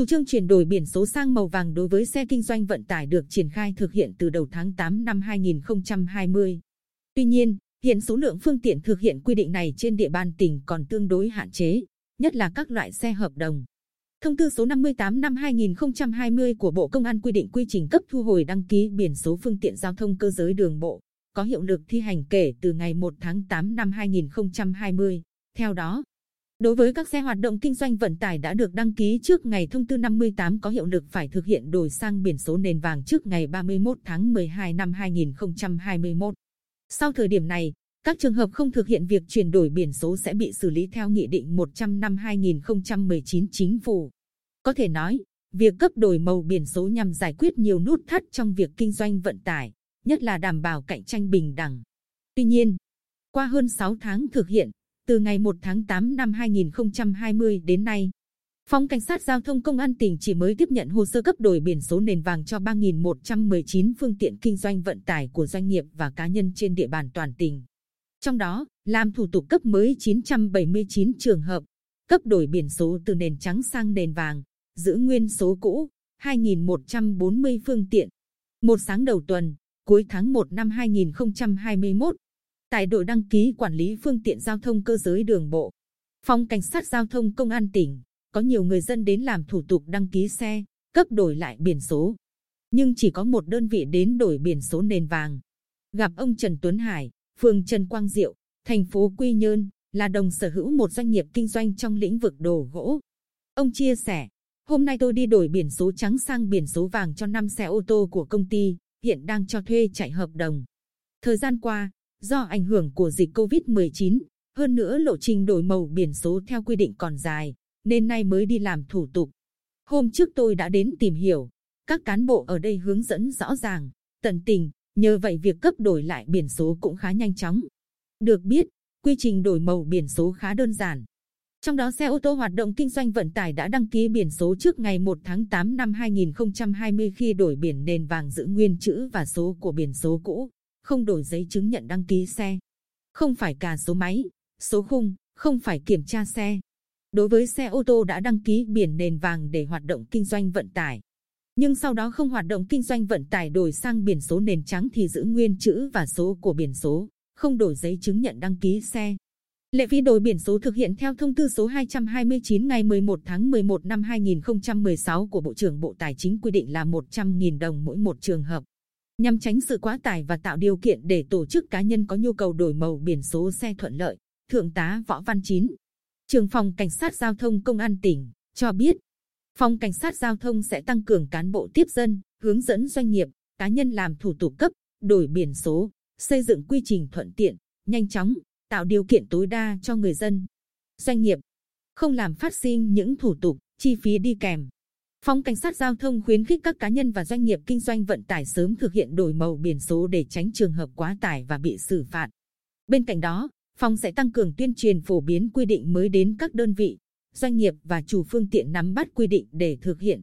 Chủ trương chuyển đổi biển số sang màu vàng đối với xe kinh doanh vận tải được triển khai thực hiện từ đầu tháng 8 năm 2020. Tuy nhiên, hiện số lượng phương tiện thực hiện quy định này trên địa bàn tỉnh còn tương đối hạn chế, nhất là các loại xe hợp đồng. Thông tư số 58 năm 2020 của Bộ Công an quy định quy trình cấp thu hồi đăng ký biển số phương tiện giao thông cơ giới đường bộ, có hiệu lực thi hành kể từ ngày 1 tháng 8 năm 2020. Theo đó, đối với các xe hoạt động kinh doanh vận tải đã được đăng ký trước ngày thông tư 58 có hiệu lực phải thực hiện đổi sang biển số nền vàng trước ngày 31 tháng 12 năm 2021. Sau thời điểm này, các trường hợp không thực hiện việc chuyển đổi biển số sẽ bị xử lý theo Nghị định 100 năm 2019 Chính phủ. Có thể nói, việc cấp đổi màu biển số nhằm giải quyết nhiều nút thắt trong việc kinh doanh vận tải, nhất là đảm bảo cạnh tranh bình đẳng. Tuy nhiên, qua hơn 6 tháng thực hiện, từ ngày 1 tháng 8 năm 2020 đến nay, Phòng Cảnh sát Giao thông Công an tỉnh chỉ mới tiếp nhận hồ sơ cấp đổi biển số nền vàng cho 3.119 phương tiện kinh doanh vận tải của doanh nghiệp và cá nhân trên địa bàn toàn tỉnh. Trong đó, làm thủ tục cấp mới 979 trường hợp, cấp đổi biển số từ nền trắng sang nền vàng, giữ nguyên số cũ, 2.140 phương tiện. Một sáng đầu tuần, cuối tháng 1 năm 2021, tại đội đăng ký quản lý phương tiện giao thông cơ giới đường bộ, phòng cảnh sát giao thông công an tỉnh có nhiều người dân đến làm thủ tục đăng ký xe, cấp đổi lại biển số, nhưng chỉ có một đơn vị đến đổi biển số nền vàng. Gặp ông Trần Tuấn Hải, phường Trần Quang Diệu, thành phố Quy Nhơn, là đồng sở hữu một doanh nghiệp kinh doanh trong lĩnh vực đồ gỗ. Ông chia sẻ, hôm nay tôi đi đổi biển số trắng sang biển số vàng cho 5 xe ô tô của công ty, hiện đang cho thuê chạy hợp đồng. Thời gian qua, do ảnh hưởng của dịch Covid-19, hơn nữa lộ trình đổi màu biển số theo quy định còn dài, nên nay mới đi làm thủ tục. Hôm trước tôi đã đến tìm hiểu, các cán bộ ở đây hướng dẫn rõ ràng, tận tình, nhờ vậy việc cấp đổi lại biển số cũng khá nhanh chóng. Được biết, quy trình đổi màu biển số khá đơn giản. Trong đó xe ô tô hoạt động kinh doanh vận tải đã đăng ký biển số trước ngày 1 tháng 8 năm 2020 khi đổi biển nền vàng giữ nguyên chữ và số của biển số cũ, không đổi giấy chứng nhận đăng ký xe. Không phải cả số máy, số khung, không phải kiểm tra xe. Đối với xe ô tô đã đăng ký biển nền vàng để hoạt động kinh doanh vận tải, nhưng sau đó không hoạt động kinh doanh vận tải đổi sang biển số nền trắng thì giữ nguyên chữ và số của biển số, không đổi giấy chứng nhận đăng ký xe. Lệ phí đổi biển số thực hiện theo thông tư số 229 ngày 11 tháng 11 năm 2016 của Bộ trưởng Bộ Tài chính quy định là 100.000 đồng mỗi một trường hợp. Nhằm tránh sự quá tải và tạo điều kiện để tổ chức cá nhân có nhu cầu đổi màu biển số xe thuận lợi, Thượng tá Võ Văn Chín, Trường phòng Cảnh sát Giao thông Công an tỉnh, cho biết, Phòng Cảnh sát Giao thông sẽ tăng cường cán bộ tiếp dân, hướng dẫn doanh nghiệp, cá nhân làm thủ tục cấp, đổi biển số, xây dựng quy trình thuận tiện, nhanh chóng, tạo điều kiện tối đa cho người dân, doanh nghiệp, không làm phát sinh những thủ tục, chi phí đi kèm. Phòng Cảnh sát Giao thông khuyến khích các cá nhân và doanh nghiệp kinh doanh vận tải sớm thực hiện đổi màu biển số để tránh trường hợp quá tải và bị xử phạt. Bên cạnh đó, Phòng sẽ tăng cường tuyên truyền phổ biến quy định mới đến các đơn vị, doanh nghiệp và chủ phương tiện nắm bắt quy định để thực hiện.